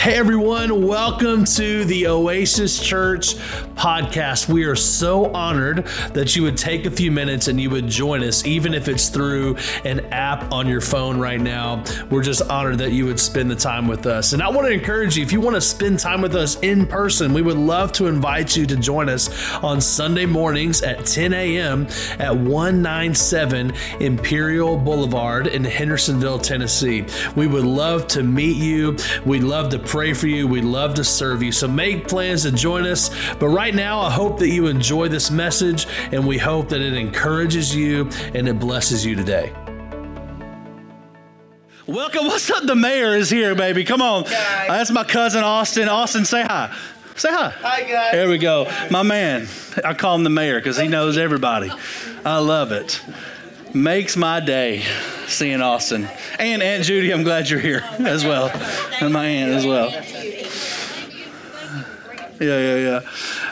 Hey everyone, welcome to the Oasis Church podcast. We are so honored that you would take a few minutes and you would join us, even if it's through an app on your phone right now. We're just honored that you would spend the time with us. And I want to encourage you if you want to spend time with us in person, we would love to invite you to join us on Sunday mornings at 10 a.m. at 197 Imperial Boulevard in Hendersonville, Tennessee. We would love to meet you. We'd love to pray for you. We'd love to serve you. So make plans to join us. But right now, I hope that you enjoy this message and we hope that it encourages you and it blesses you today. Welcome. What's up? The mayor is here, baby. Come on. Guys. Uh, that's my cousin Austin. Austin, say hi. Say hi. Hi, guys. There we go. My man. I call him the mayor because he knows everybody. I love it. Makes my day seeing Austin. And Aunt Judy, I'm glad you're here as well. And my aunt as well. Yeah, yeah, yeah.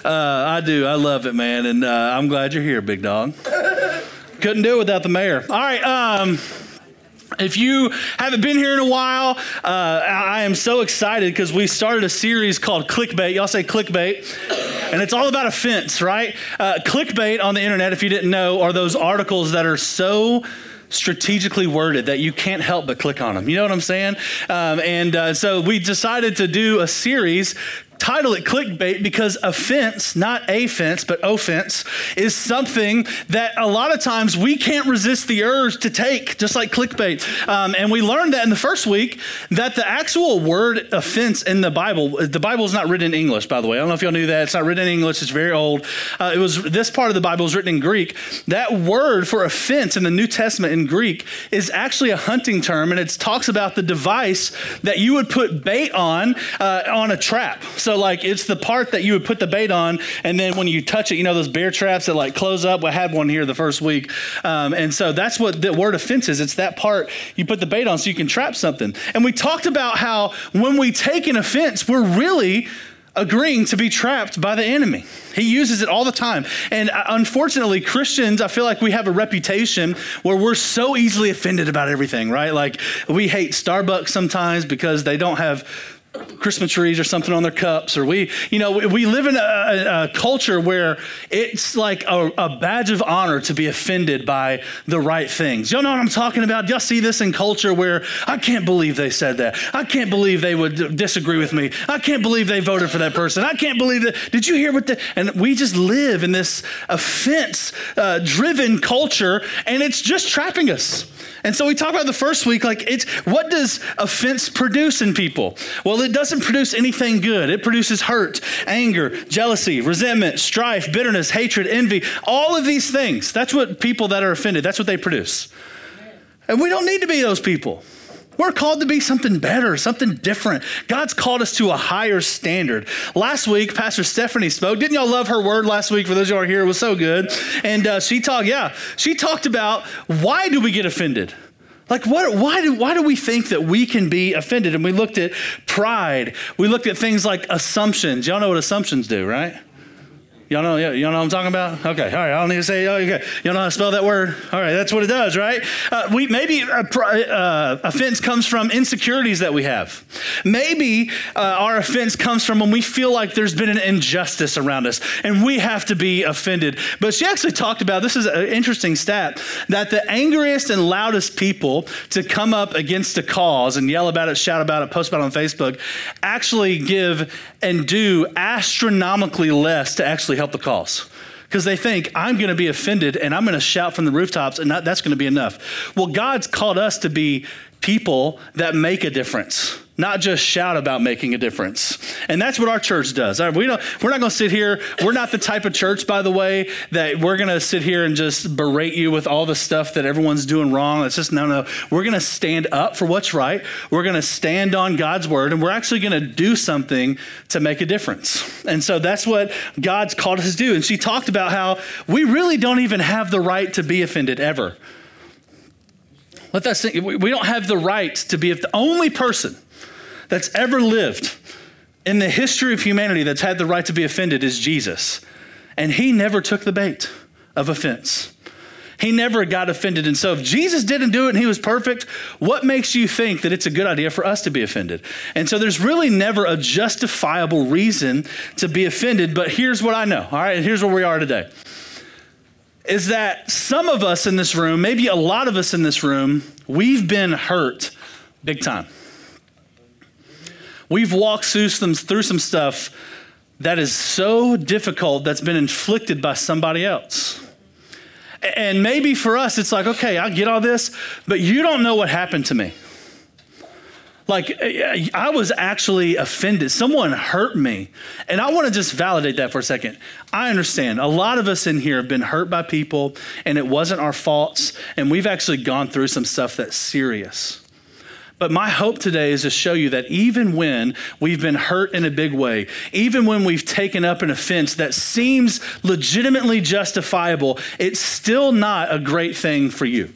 Uh, I do. I love it, man. And uh, I'm glad you're here, big dog. Couldn't do it without the mayor. All right. Um, if you haven't been here in a while, uh, I am so excited because we started a series called Clickbait. Y'all say clickbait. And it's all about offense, right? Uh, clickbait on the internet, if you didn't know, are those articles that are so strategically worded that you can't help but click on them. You know what I'm saying? Um, and uh, so we decided to do a series title it clickbait because offense, not a fence, but offense, is something that a lot of times we can't resist the urge to take, just like clickbait. Um, and we learned that in the first week that the actual word offense in the Bible, the Bible is not written in English, by the way. I don't know if y'all knew that. It's not written in English. It's very old. Uh, it was this part of the Bible is written in Greek. That word for offense in the New Testament in Greek is actually a hunting term, and it talks about the device that you would put bait on uh, on a trap. So like it's the part that you would put the bait on, and then when you touch it, you know those bear traps that like close up. I had one here the first week, um, and so that's what the word offense is. It's that part you put the bait on so you can trap something. And we talked about how when we take an offense, we're really agreeing to be trapped by the enemy. He uses it all the time. And uh, unfortunately, Christians, I feel like we have a reputation where we're so easily offended about everything, right? Like we hate Starbucks sometimes because they don't have Christmas trees or something on their cups, or we, you know, we, live in a, a, culture where it's like a, a, badge of honor to be offended by the right things. Y'all know what I'm talking about? Y'all see this in culture where I can't believe they said that. I can't believe they would disagree with me. I can't believe they voted for that person. I can't believe that. Did you hear what the, and we just live in this offense uh, driven culture, and it's just trapping us. And so we talk about the first week, like it's what does offense produce in people? Well, it doesn't produce anything good. It produces hurt, anger, jealousy, resentment, strife, bitterness, hatred, envy, all of these things. That's what people that are offended, that's what they produce. And we don't need to be those people. We're called to be something better, something different. God's called us to a higher standard. Last week, Pastor Stephanie spoke. Didn't y'all love her word last week? For those of you who are here, it was so good. And uh, she talked, yeah, she talked about why do we get offended? Like, what, why, do, why do we think that we can be offended? And we looked at pride. We looked at things like assumptions. Y'all know what assumptions do, right? Y'all know, y'all know what I'm talking about? Okay, all right. I don't need to say, oh, okay. Y'all know how to spell that word? All right, that's what it does, right? Uh, we maybe uh, uh, offense comes from insecurities that we have. Maybe uh, our offense comes from when we feel like there's been an injustice around us, and we have to be offended. But she actually talked about this is an interesting stat that the angriest and loudest people to come up against a cause and yell about it, shout about it, post about it on Facebook, actually give and do astronomically less to actually help the cause because they think I'm going to be offended and I'm going to shout from the rooftops and that, that's going to be enough. Well, God's called us to be people that make a difference not just shout about making a difference. And that's what our church does. We don't, we're not going to sit here. We're not the type of church, by the way, that we're going to sit here and just berate you with all the stuff that everyone's doing wrong. It's just, no, no. We're going to stand up for what's right. We're going to stand on God's word, and we're actually going to do something to make a difference. And so that's what God's called us to do. And she talked about how we really don't even have the right to be offended ever. Let that sink. We don't have the right to be the only person that's ever lived in the history of humanity that's had the right to be offended is Jesus. And he never took the bait of offense. He never got offended. And so, if Jesus didn't do it and he was perfect, what makes you think that it's a good idea for us to be offended? And so, there's really never a justifiable reason to be offended. But here's what I know, all right? Here's where we are today is that some of us in this room, maybe a lot of us in this room, we've been hurt big time. We've walked through some, through some stuff that is so difficult that's been inflicted by somebody else. And maybe for us, it's like, okay, I get all this, but you don't know what happened to me. Like, I was actually offended. Someone hurt me. And I want to just validate that for a second. I understand. A lot of us in here have been hurt by people, and it wasn't our faults, and we've actually gone through some stuff that's serious. But my hope today is to show you that even when we've been hurt in a big way, even when we've taken up an offense that seems legitimately justifiable, it's still not a great thing for you.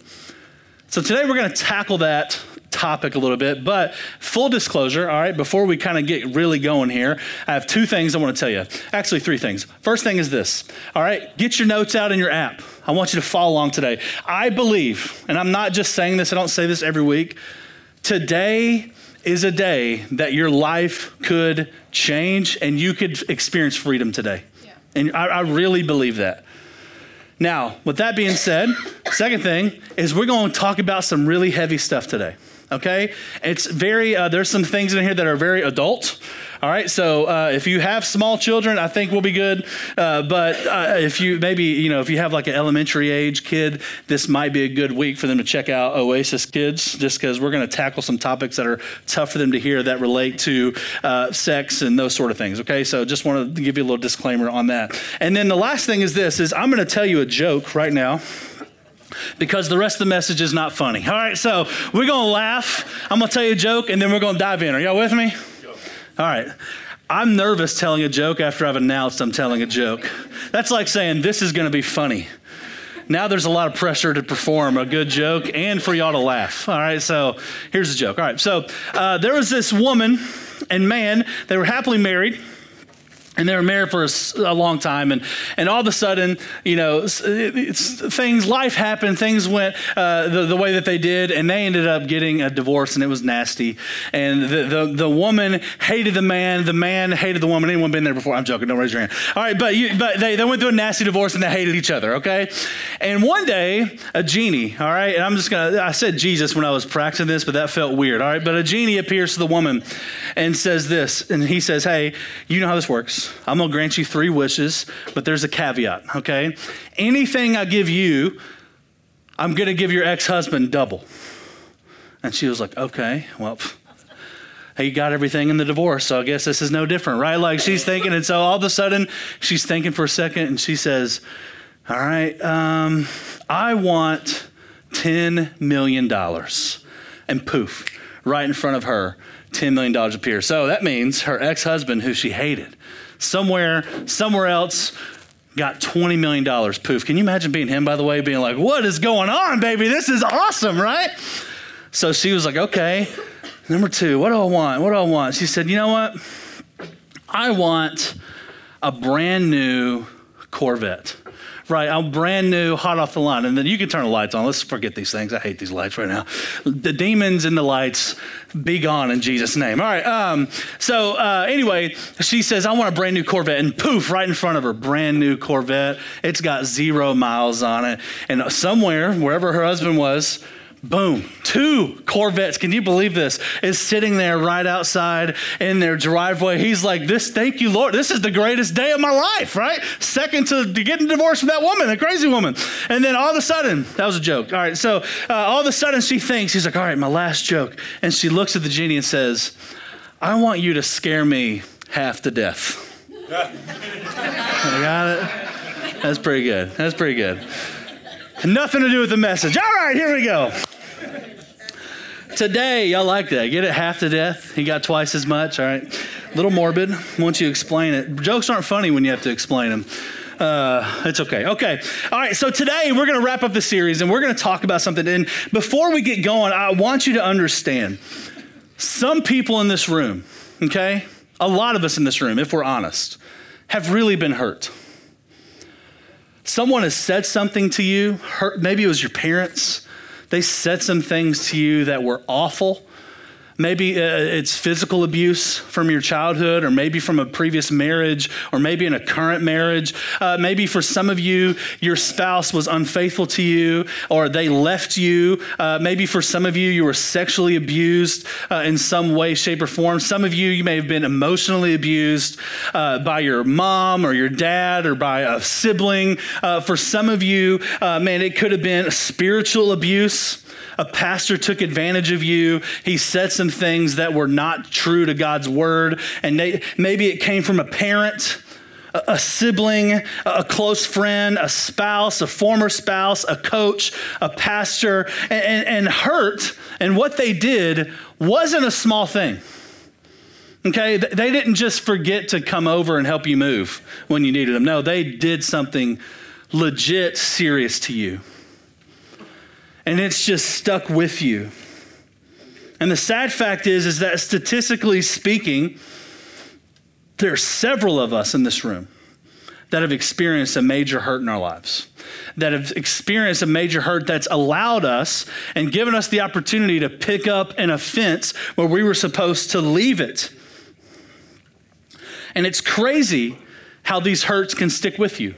So today we're going to tackle that topic a little bit, but full disclosure, all right, before we kind of get really going here, I have two things I want to tell you. Actually, three things. First thing is this, all right, get your notes out in your app. I want you to follow along today. I believe, and I'm not just saying this, I don't say this every week. Today is a day that your life could change and you could experience freedom today. Yeah. And I, I really believe that. Now, with that being said, second thing is we're going to talk about some really heavy stuff today okay? It's very, uh, there's some things in here that are very adult. All right, so uh, if you have small children, I think we'll be good. Uh, but uh, if you maybe, you know, if you have like an elementary age kid, this might be a good week for them to check out Oasis Kids, just because we're going to tackle some topics that are tough for them to hear that relate to uh, sex and those sort of things. Okay, so just want to give you a little disclaimer on that. And then the last thing is this: is I'm going to tell you a joke right now because the rest of the message is not funny. All right, so we're to laugh. I'm to tell you a joke and then we're to dive in. Are y'all with me? All right. I'm nervous telling a joke after I've announced I'm telling a joke. That's like saying, this is going to be funny. Now there's a lot of pressure to perform a good joke and for y'all to laugh. All right, so here's the joke. All right, so uh, there was this woman and man, they were happily married and they were married for a, a, long time and, and all of a sudden you know things life happened things went uh, the, the way that they did and they ended up getting a divorce and it was nasty. And the, the, the woman hated the man the man hated the woman. Anyone been there before? I'm joking don't raise your hand. All right but, you, but they, they went through a nasty divorce and they hated each other okay? And one day a genie all right and i'm just gonna i said jesus when i was practicing this but that felt weird all right? But a genie appears to the woman and says this and he says hey you know how this works I'm going to grant you three wishes, but there's a caveat, okay? Anything I give you, I'm going to give your ex husband double. And she was like, okay, well, he got everything in the divorce, so I guess this is no different, right? Like she's thinking, and so all of a sudden she's thinking for a second and she says, all right, um, I want $10 million. And poof, right in front of her, $10 million appears. So that means her ex husband, who she hated, somewhere, somewhere else, got $20 million. Poof. Can you imagine being him, by the way, being like, what is going on, baby? This is awesome, right? So she was like, okay. Number two, what do I want? What do I want? She said, you know what? I want a brand new Corvette right? I'm brand new, hot off the line. And then you can turn the lights on. Let's forget these things. I hate these lights right now. The demons and the lights, be gone in Jesus' name. All right. Um, so uh, anyway, she says, I want a brand new Corvette. And poof, right in front of her, brand new Corvette. It's got zero miles on it. And somewhere, wherever her husband was, Boom, two Corvettes. Can you believe this? Is sitting there right outside in their driveway. He's like, This, thank you, Lord. This is the greatest day of my life, right? Second to, getting divorced from that woman, the crazy woman. And then all of a sudden, that was a joke. All right, so uh, all of a sudden she thinks, He's like, All right, my last joke. And she looks at the genie and says, I want you to scare me half to death. I got it? That's pretty good. That's pretty good. Nothing to do with the message. All right, here we go. Today, y'all like that. Get it half to death. He got twice as much. All right. A little morbid once you explain it. Jokes aren't funny when you have to explain them. Uh, it's okay. Okay. All right. So today we're going to wrap up the series and we're going to talk about something. And before we get going, I want you to understand some people in this room, okay, a lot of us in this room, if we're honest, have really been hurt. Someone has said something to you, maybe it was your parents. They said some things to you that were awful Maybe uh, it's physical abuse from your childhood, or maybe from a previous marriage, or maybe in a current marriage. Uh, maybe for some of you, your spouse was unfaithful to you, or they left you. Uh, maybe for some of you, you were sexually abused uh, in some way, shape, or form. Some of you, you may have been emotionally abused uh, by your mom or your dad or by a sibling. Uh, for some of you, man, it could have been spiritual abuse a pastor took advantage of you. He said some things that were not true to God's word. And they, maybe it came from a parent, a, sibling, a close friend, a spouse, a former spouse, a coach, a pastor. And, and, and hurt and what they did wasn't a small thing. Okay, they didn't just forget to come over and help you move when you needed them. No, they did something legit serious to you and it's just stuck with you. And the sad fact is, is that statistically speaking, there are several of us in this room that have experienced a major hurt in our lives, that have experienced a major hurt that's allowed us and given us the opportunity to pick up an offense where we were supposed to leave it. And it's crazy how these hurts can stick with you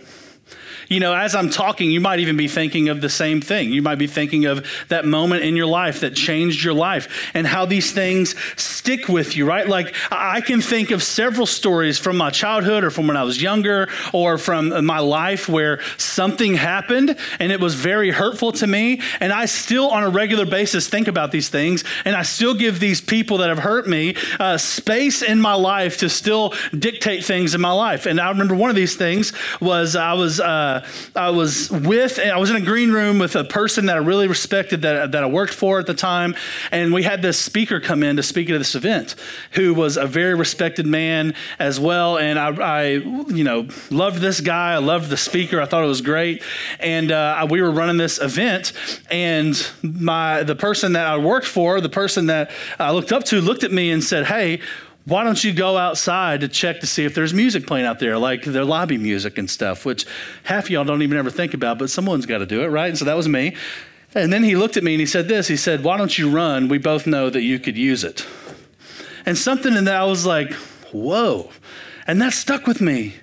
you know, as I'm talking, you might even be thinking of the same thing. You might be thinking of that moment in your life that changed your life and how these things stick with you, right? Like, I can think of several stories from my childhood or from when I was younger or from my life where something happened and it was very hurtful to me. And I still, on a regular basis, think about these things and I still give these people that have hurt me uh, space in my life to still dictate things in my life. And I remember one of these things was I was. Uh, I was with, I was in a green room with a person that I really respected that, that I worked for at the time. And we had this speaker come in to speak at this event who was a very respected man as well. And I, I you know, loved this guy. I loved the speaker. I thought it was great. And uh, we were running this event and my, the person that I worked for, the person that I looked up to looked at me and said, Hey, why don't you go outside to check to see if there's music playing out there, like their lobby music and stuff, which half y'all don't even ever think about, but someone's got to do it, right? And so that was me. And then he looked at me and he said this He said, Why don't you run? We both know that you could use it. And something in that, I was like, Whoa. And that stuck with me.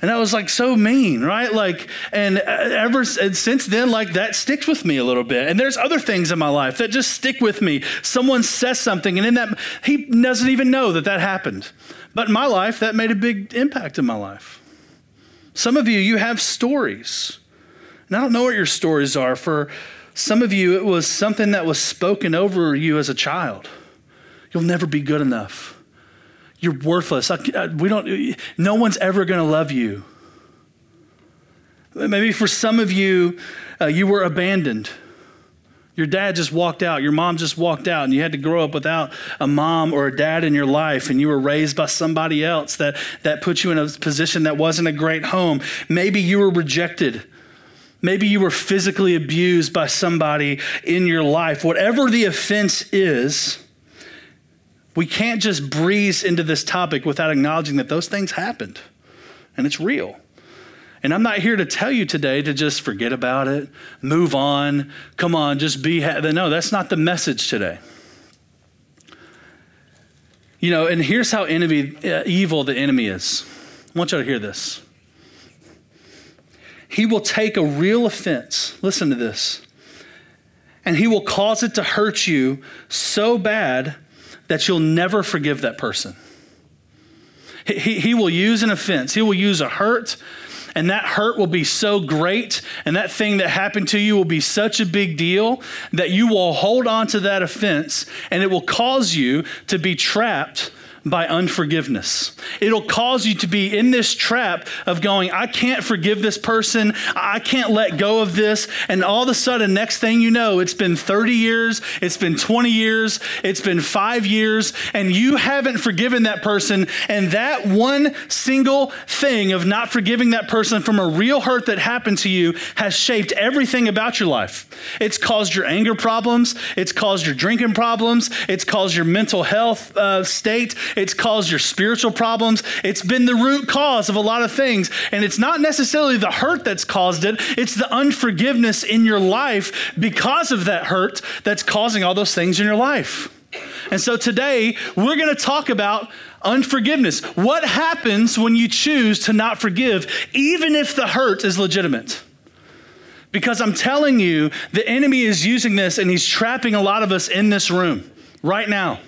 And that was like so mean, right? Like, and ever and since then, like that sticks with me a little bit. And there's other things in my life that just stick with me. Someone says something, and in that, he doesn't even know that that happened. But in my life, that made a big impact in my life. Some of you, you have stories. And I don't know what your stories are. For some of you, it was something that was spoken over you as a child. You'll never be good enough. You're worthless. We don't, no one's ever going to love you. Maybe for some of you, uh, you were abandoned. Your dad just walked out, your mom just walked out, and you had to grow up without a mom or a dad in your life, and you were raised by somebody else that, that put you in a position that wasn't a great home. Maybe you were rejected. Maybe you were physically abused by somebody in your life. Whatever the offense is, we can't just breeze into this topic without acknowledging that those things happened and it's real. And I'm not here to tell you today to just forget about it, move on, come on, just be happy. No, that's not the message today. You know, and here's how enemy, uh, evil the enemy is. I want you to hear this. He will take a real offense, listen to this, and he will cause it to hurt you so bad that you'll never forgive that person. He, he will use an offense, he will use a hurt, and that hurt will be so great, and that thing that happened to you will be such a big deal that you will hold on to that offense, and it will cause you to be trapped by unforgiveness. It'll cause you to be in this trap of going, I can't forgive this person. I can't let go of this. And all of a sudden, next thing you know, it's been 30 years, it's been 20 years, it's been five years, and you haven't forgiven that person. And that one single thing of not forgiving that person from a real hurt that happened to you has shaped everything about your life. It's caused your anger problems, it's caused your drinking problems, it's caused your mental health uh, state. It's caused your spiritual problems. It's been the root cause of a lot of things. And it's not necessarily the hurt that's caused it, it's the unforgiveness in your life because of that hurt that's causing all those things in your life. And so today, we're going to talk about unforgiveness. What happens when you choose to not forgive, even if the hurt is legitimate? Because I'm telling you, the enemy is using this and he's trapping a lot of us in this room right now.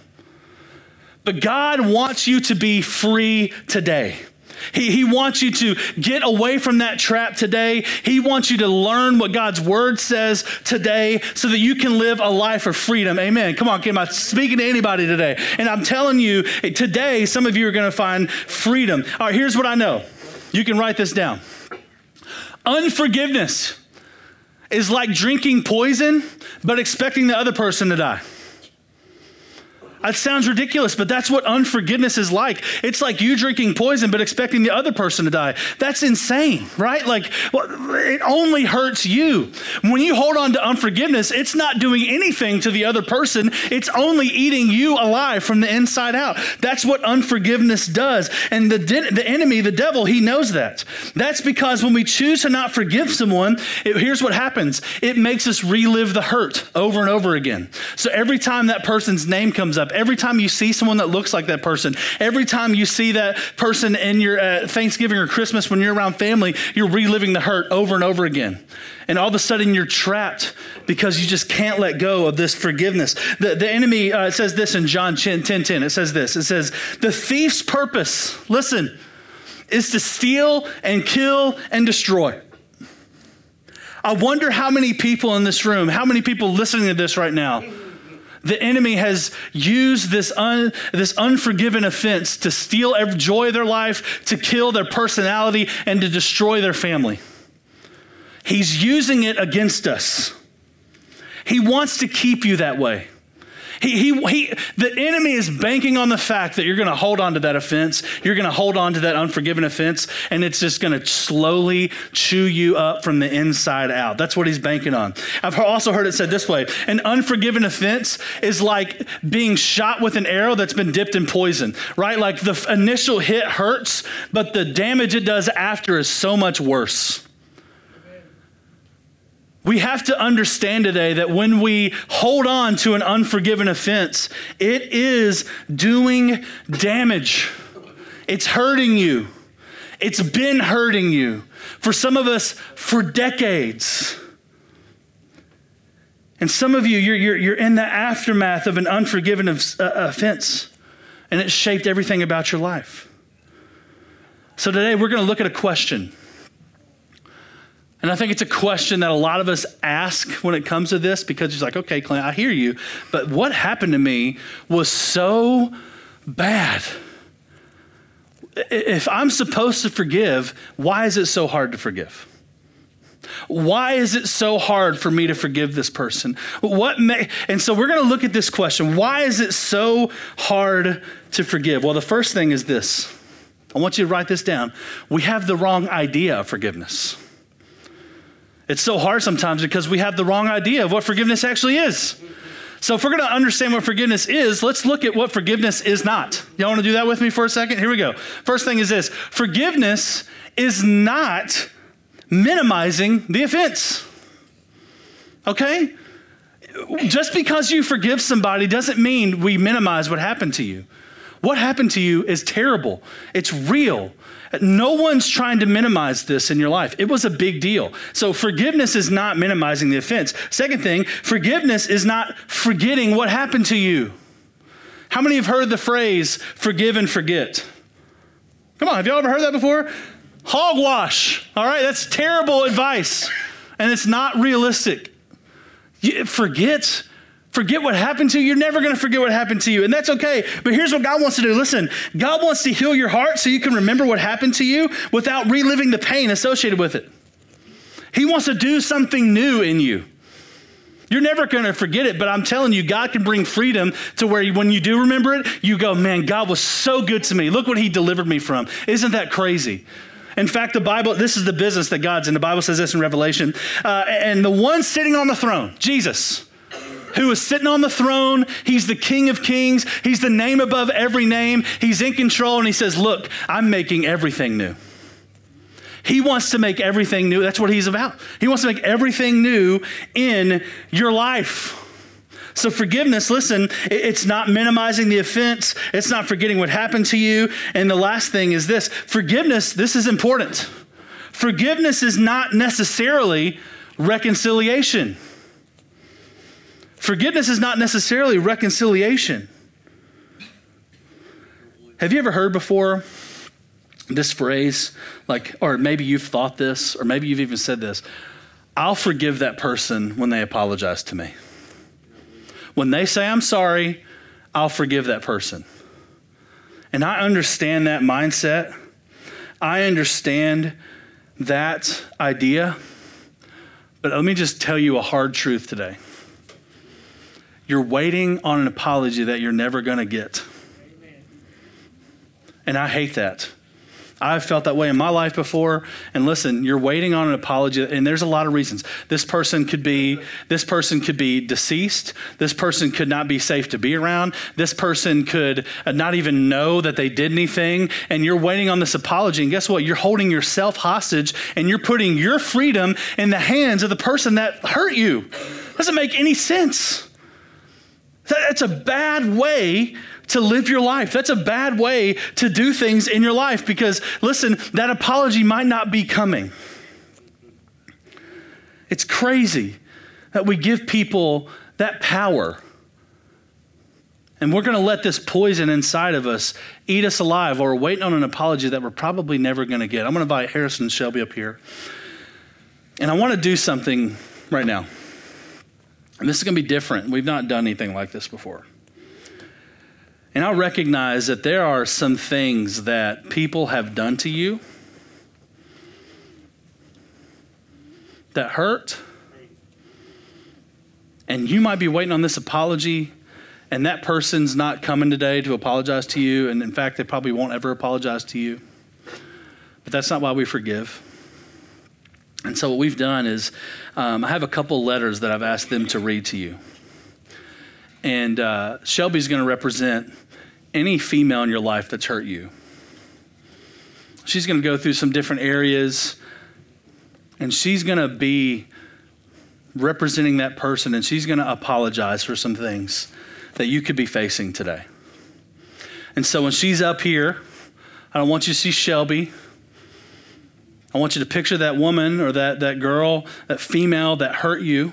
But God wants you to be free today. He, he wants you to get away from that trap today. He wants you to learn what God's word says today so that you can live a life of freedom. Amen. Come on, am I speaking to anybody today? And I'm telling you, today, some of you are going to find freedom. All right, here's what I know. You can write this down. Unforgiveness is like drinking poison, but expecting the other person to die. That sounds ridiculous, but that's what unforgiveness is like. It's like you drinking poison but expecting the other person to die. That's insane, right? Like, well, it only hurts you. When you hold on to unforgiveness, it's not doing anything to the other person, it's only eating you alive from the inside out. That's what unforgiveness does. And the, the enemy, the devil, he knows that. That's because when we choose to not forgive someone, it, here's what happens it makes us relive the hurt over and over again. So every time that person's name comes up, Every time you see someone that looks like that person, every time you see that person in your uh, Thanksgiving or Christmas when you're around family, you're reliving the hurt over and over again. And all of a sudden you're trapped because you just can't let go of this forgiveness. The, the enemy uh, says this in John 10, 10 10. It says this it says, The thief's purpose, listen, is to steal and kill and destroy. I wonder how many people in this room, how many people listening to this right now, the enemy has used this, un, this unforgiven offense to steal every joy of their life, to kill their personality, and to destroy their family. He's using it against us. He wants to keep you that way. He, he, he, the enemy is banking on the fact that you're going to hold on to that offense. You're going to hold on to that unforgiven offense, and it's just going to slowly chew you up from the inside out. That's what he's banking on. I've also heard it said this way an unforgiven offense is like being shot with an arrow that's been dipped in poison, right? Like the initial hit hurts, but the damage it does after is so much worse. We have to understand today that when we hold on to an unforgiven offense, it is doing damage. It's hurting you. It's been hurting you. For some of us, for decades. And some of you, you're, you're, you're in the aftermath of an unforgiven uh, offense, and it shaped everything about your life. So today, we're going to look at a question. And I think it's a question that a lot of us ask when it comes to this because it's like, okay, Clint, I hear you, but what happened to me was so bad. If I'm supposed to forgive, why is it so hard to forgive? Why is it so hard for me to forgive this person? What may, and so we're going to look at this question. Why is it so hard to forgive? Well, the first thing is this. I want you to write this down. We have the wrong idea of forgiveness. It's so hard sometimes because we have the wrong idea of what forgiveness actually is. So, if we're going to understand what forgiveness is, let's look at what forgiveness is not. Y'all want to do that with me for a second? Here we go. First thing is this forgiveness is not minimizing the offense. Okay? Just because you forgive somebody doesn't mean we minimize what happened to you. What happened to you is terrible, it's real. No one's trying to minimize this in your life. It was a big deal. So, forgiveness is not minimizing the offense. Second thing, forgiveness is not forgetting what happened to you. How many have heard the phrase, forgive and forget? Come on, have y'all ever heard that before? Hogwash. All right, that's terrible advice, and it's not realistic. Forget forget what happened to you. You're never going to forget what happened to you, and that's okay. But here's what God wants to do listen, God wants to heal your heart so you can remember what happened to you without reliving the pain associated with it. He wants to do something new in you. You're never going to forget it, but I'm telling you, God can bring freedom to where when you do remember it, you go, man, God was so good to me. Look what He delivered me from. Isn't that crazy? In fact, the Bible, this is the business that God's in. The Bible says this in Revelation. Uh, and the one sitting on the throne, Jesus, who is sitting on the throne. He's the King of Kings. He's the name above every name. He's in control. And he says, Look, I'm making everything new. He wants to make everything new. That's what he's about. He wants to make everything new in your life. So, forgiveness, listen, it's not minimizing the offense, it's not forgetting what happened to you. And the last thing is this forgiveness, this is important. Forgiveness is not necessarily reconciliation. Forgiveness is not necessarily reconciliation. Have you ever heard before this phrase? Like, or maybe you've thought this, or maybe you've even said this I'll forgive that person when they apologize to me. When they say, I'm sorry, I'll forgive that person. And I understand that mindset. I understand that idea. But let me just tell you a hard truth today. You're waiting on an apology that you're never going to get. And I hate that. I've felt that way in my life before. And listen, you're waiting on an apology, and there's a lot of reasons. This person could be this person could be deceased. This person could not be safe to be around. This person could not even know that they did anything. And you're waiting on this apology. And guess what? You're holding yourself hostage, and you're putting your freedom in the hands of the person that hurt you. Doesn't make any sense. That's a bad way to live your life. That's a bad way to do things in your life because, listen, that apology might not be coming. It's crazy that we give people that power. And we're going to let this poison inside of us eat us alive, or we're waiting on an apology that we're probably never going to get. I'm going to invite Harrison Shelby up here. And I want to do something right now. And this is going to be different. We've not done anything like this before. And I recognize that there are some things that people have done to you that hurt. And you might be waiting on this apology, and that person's not coming today to apologize to you. And in fact, they probably won't ever apologize to you. But that's not why we forgive. And so, what we've done is, um, I have a couple letters that I've asked them to read to you. And uh, Shelby's going to represent any female in your life that's hurt you. She's going to go through some different areas and she's going to be representing that person and she's going to apologize for some things that you could be facing today. And so when she's up here, I don't want you to see Shelby. I want you to picture that woman or that, that girl, that female that hurt you.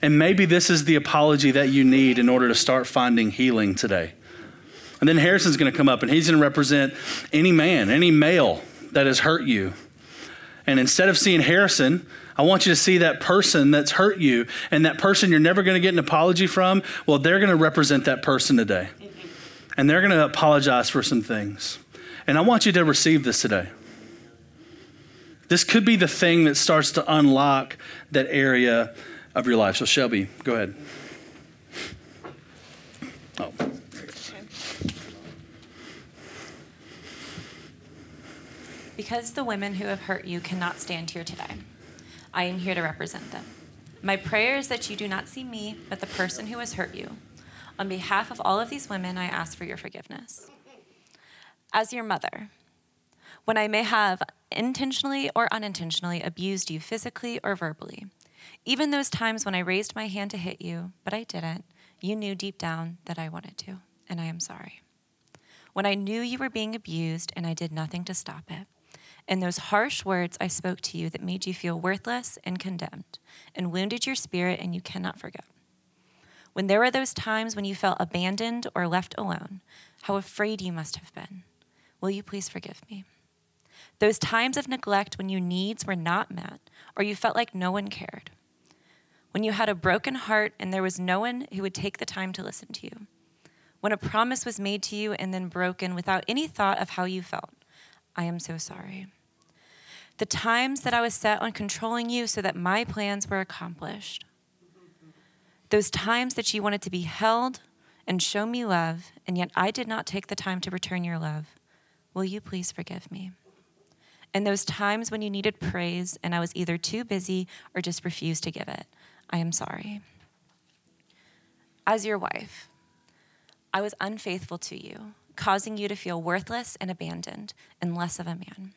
And maybe this is the apology that you need in order to start finding healing today. And then Harrison's going to come up and he's going to represent any man, any male that has hurt you. And instead of seeing Harrison, I want you to see that person that's hurt you and that person you're never going to get an apology from. Well, they're going to represent that person today. And they're going to apologize for some things. And I want you to receive this today. This could be the thing that starts to unlock that area of your life. So, Shelby, go ahead. Oh. Because the women who have hurt you cannot stand here today, I am here to represent them. My prayer is that you do not see me, but the person who has hurt you. On behalf of all of these women, I ask for your forgiveness. As your mother, when I may have intentionally or unintentionally abused you physically or verbally, even those times when I raised my hand to hit you, but I didn't, you knew deep down that I wanted to, and I am sorry. When I knew you were being abused and I did nothing to stop it, and those harsh words I spoke to you that made you feel worthless and condemned and wounded your spirit and you cannot forget. When there were those times when you felt abandoned or left alone, how afraid you must have been. Will you please forgive me? Those times of neglect when your needs were not met or you felt like no one cared. When you had a broken heart and there was no one who would take the time to listen to you. When a promise was made to you and then broken without any thought of how you felt. I am so sorry the times that I was set on controlling you so that my plans were accomplished. Those times that you wanted to be held and show me love, and yet I did not take the time to return your love. Will you please forgive me? And those times when you needed praise and I was either too busy or just refused to give it. I am sorry. As your wife, I was unfaithful to you, causing you to feel worthless and abandoned and less of a man.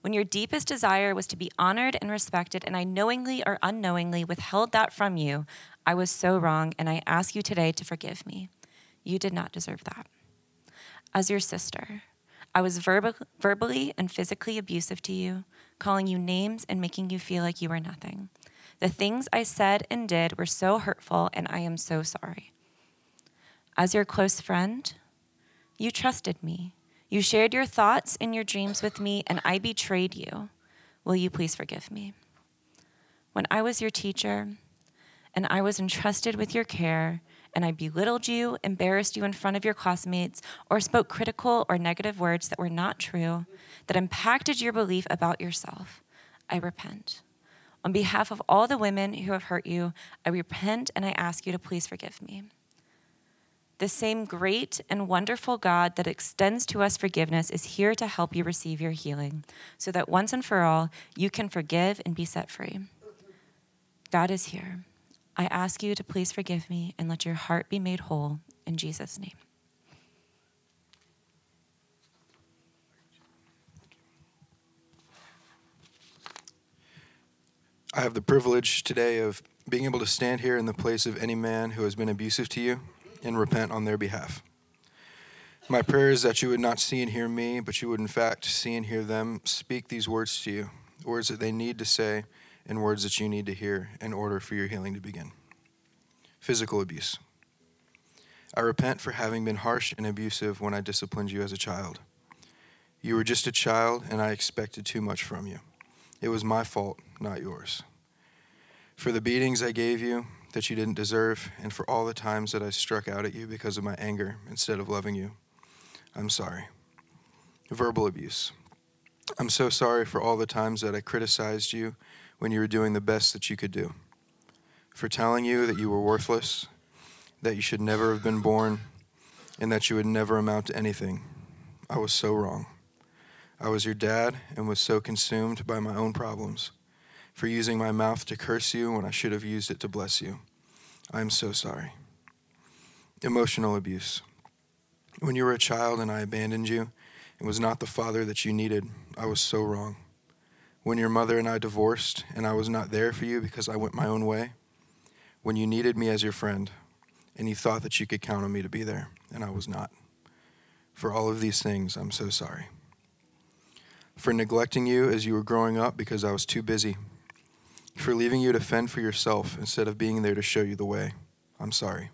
When your deepest desire was to be honored and respected, and I knowingly or unknowingly withheld that from you, I was so wrong, and I ask you today to forgive me. You did not deserve that. As your sister, I was verb- verbally and physically abusive to you, calling you names and making you feel like you were nothing. The things I said and did were so hurtful, and I am so sorry. As your close friend, you trusted me. You shared your thoughts and your dreams with me, and I betrayed you. Will you please forgive me? When I was your teacher, and I was entrusted with your care, and I belittled you, embarrassed you in front of your classmates, or spoke critical or negative words that were not true, that impacted your belief about yourself, I repent. On behalf of all the women who have hurt you, I repent and I ask you to please forgive me. The same great and wonderful God that extends to us forgiveness is here to help you receive your healing, so that once and for all, you can forgive and be set free. God is here. I ask you to please forgive me and let your heart be made whole in Jesus' name. I have the privilege today of being able to stand here in the place of any man who has been abusive to you and repent on their behalf. My prayer is that you would not see and hear me, but you would in fact see and hear them speak these words to you, words that they need to say and words that you need to hear in order for your healing to begin. Physical abuse. I repent for having been harsh and abusive when I disciplined you as a child. You were just a child, and I expected too much from you. It was my fault, not yours. For the beatings I gave you that you didn't deserve, and for all the times that I struck out at you because of my anger instead of loving you, I'm sorry. Verbal abuse. I'm so sorry for all the times that I criticized you when you were doing the best that you could do. For telling you that you were worthless, that you should never have been born, and that you would never amount to anything. I was so wrong. I was your dad and was so consumed by my own problems, for using my mouth to curse you when I should have used it to bless you. I am so sorry. Emotional abuse. When you were a child and I abandoned you and was not the father that you needed, I was so wrong. When your mother and I divorced and I was not there for you because I went my own way. When you needed me as your friend and you thought that you could count on me to be there and I was not. For all of these things, I'm so sorry for neglecting you as you were growing up because I was too busy, for leaving you to fend for yourself instead of being there to show you the way. I'm sorry.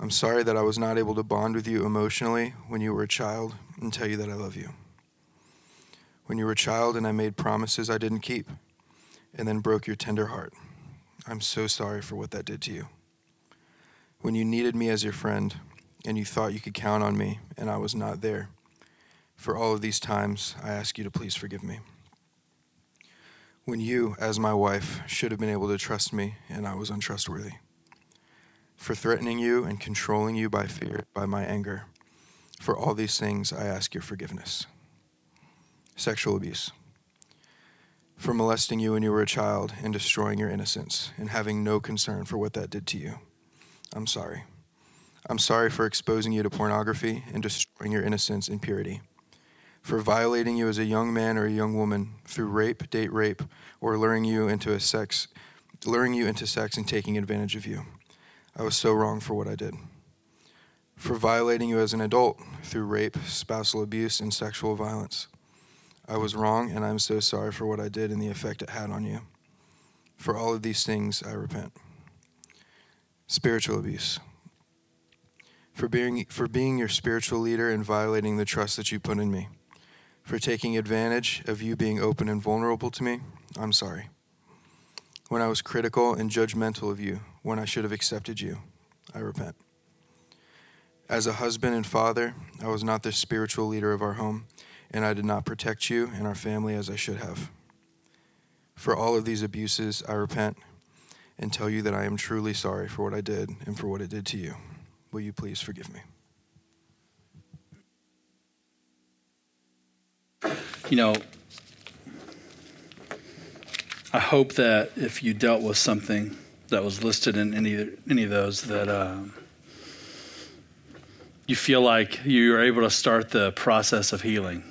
I'm sorry that I was not able to bond with you emotionally when you were a child and tell you that I love you. When you were a child and I made promises I didn't keep and then broke your tender heart. I'm so sorry for what that did to you. When you needed me as your friend and you thought you could count on me and I was not there. For all of these times, I ask you to please forgive me. When you, as my wife, should have been able to trust me and I was untrustworthy. For threatening you and controlling you by fear, by my anger. For all these things, I ask your forgiveness. Sexual abuse. For molesting you when you were a child and destroying your innocence and having no concern for what that did to you. I'm sorry. I'm sorry for exposing you to pornography and destroying your innocence and purity for violating you as a young man or a young woman through rape, date rape, or luring you into a sex, luring you into sex and taking advantage of you. I was so wrong for what I did. For violating you as an adult through rape, spousal abuse, and sexual violence. I was wrong, and I'm so sorry for what I did and the effect it had on you. For all of these things, I repent. Spiritual abuse. For being, for being your spiritual leader and violating the trust that you put in me for taking advantage of you being open and vulnerable to me. I'm sorry. When I was critical and judgmental of you, when I should have accepted you, I repent. As a husband and father, I was not the spiritual leader of our home, and I did not protect you and our family as I should have. For all of these abuses, I repent and tell you that I am truly sorry for what I did and for what it did to you. Will you please forgive me? you know, I hope that if you dealt with something that was listed in any, any of those that uh, you feel like you're able to start the process of healing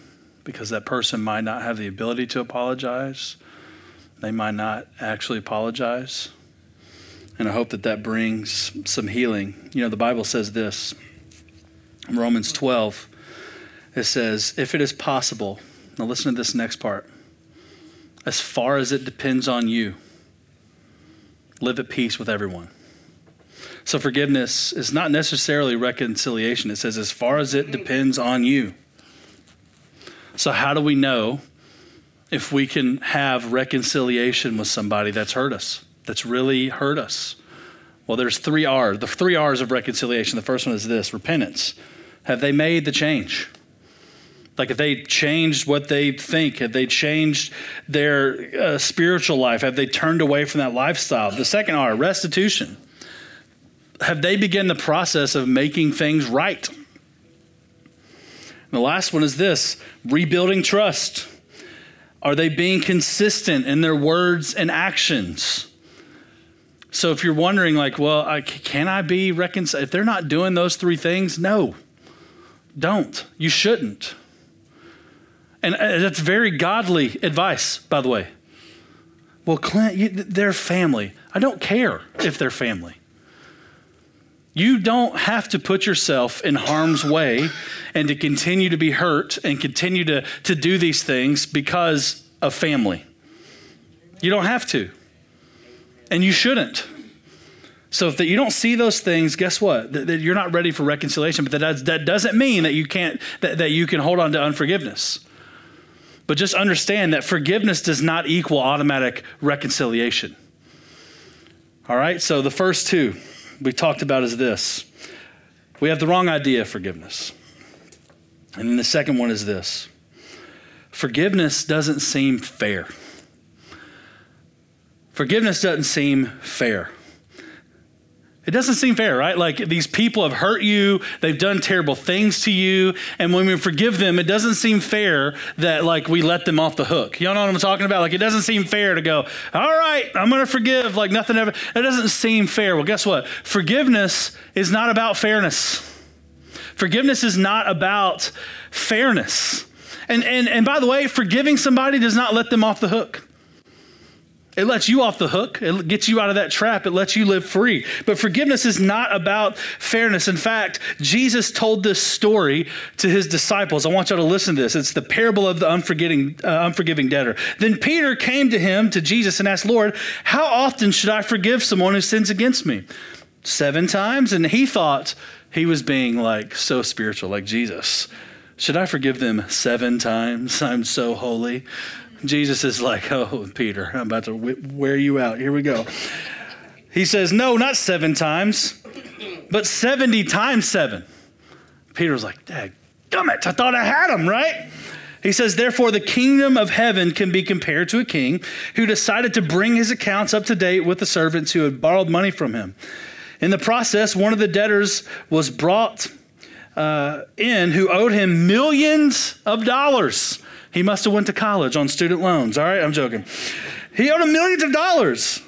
because that person might not have the ability to apologize. They might not actually apologize. And I hope that that brings some healing. You know, the Bible says this Romans 12, it says, If it is possible, now listen to this next part, as far as it depends on you, live at peace with everyone. So forgiveness is not necessarily reconciliation. It says, as far as it depends on you. So, how do we know if we can have reconciliation with somebody that's hurt us, that's really hurt us? Well, there's three R's. The three R's of reconciliation. The first one is this repentance. Have they made the change? Like, if they changed what they think, have they changed their uh, spiritual life? Have they turned away from that lifestyle? The second R, restitution have they begun the process of making things right? And the last one is this rebuilding trust. Are they being consistent in their words and actions? So if you're wondering, like, well, I, can I be reconciled? If they're not doing those three things, no, don't. You shouldn't. And uh, that's very godly advice, by the way. Well, Clint, you, they're family. I don't care if they're family. You don't have to put yourself in harm's way and to continue to be hurt and continue to, to do these things because of family. You don't have to. And you shouldn't. So if that you don't see those things, guess what? That, that you're not ready for reconciliation. But that, that doesn't mean that you can't that, that you can hold on to unforgiveness. But just understand that forgiveness does not equal automatic reconciliation. All right? So the first two we talked about is this we have the wrong idea of forgiveness. And then the second one is this forgiveness doesn't seem fair. Forgiveness doesn't seem fair. It doesn't seem fair, right? Like these people have hurt you, they've done terrible things to you, and when we forgive them, it doesn't seem fair that like we let them off the hook. You know what I'm talking about? Like it doesn't seem fair to go, all right, I'm gonna forgive, like nothing ever. It doesn't seem fair. Well, guess what? Forgiveness is not about fairness. Forgiveness is not about fairness. And, and, and by the way, forgiving somebody does not let them off the hook. It lets you off the hook. It gets you out of that trap. It lets you live free. But forgiveness is not about fairness. In fact, Jesus told this story to his disciples. I want y'all to listen to this. It's the parable of the unforgiving, uh, unforgiving debtor. Then Peter came to him, to Jesus, and asked, Lord, how often should I forgive someone who sins against me? Seven times? And he thought he was being like so spiritual, like Jesus. Should I forgive them seven times? I'm so holy. Jesus is like, Oh, Peter, I'm about to wear you out. Here we go. He says, No, not seven times, but 70 times seven. Peter's like, Dad, damn it, I thought I had him, right? He says, Therefore, the kingdom of heaven can be compared to a king who decided to bring his accounts up to date with the servants who had borrowed money from him. In the process, one of the debtors was brought uh, in who owed him millions of dollars. He must have went to college on student loans. All right, I'm joking. He owed him millions of dollars.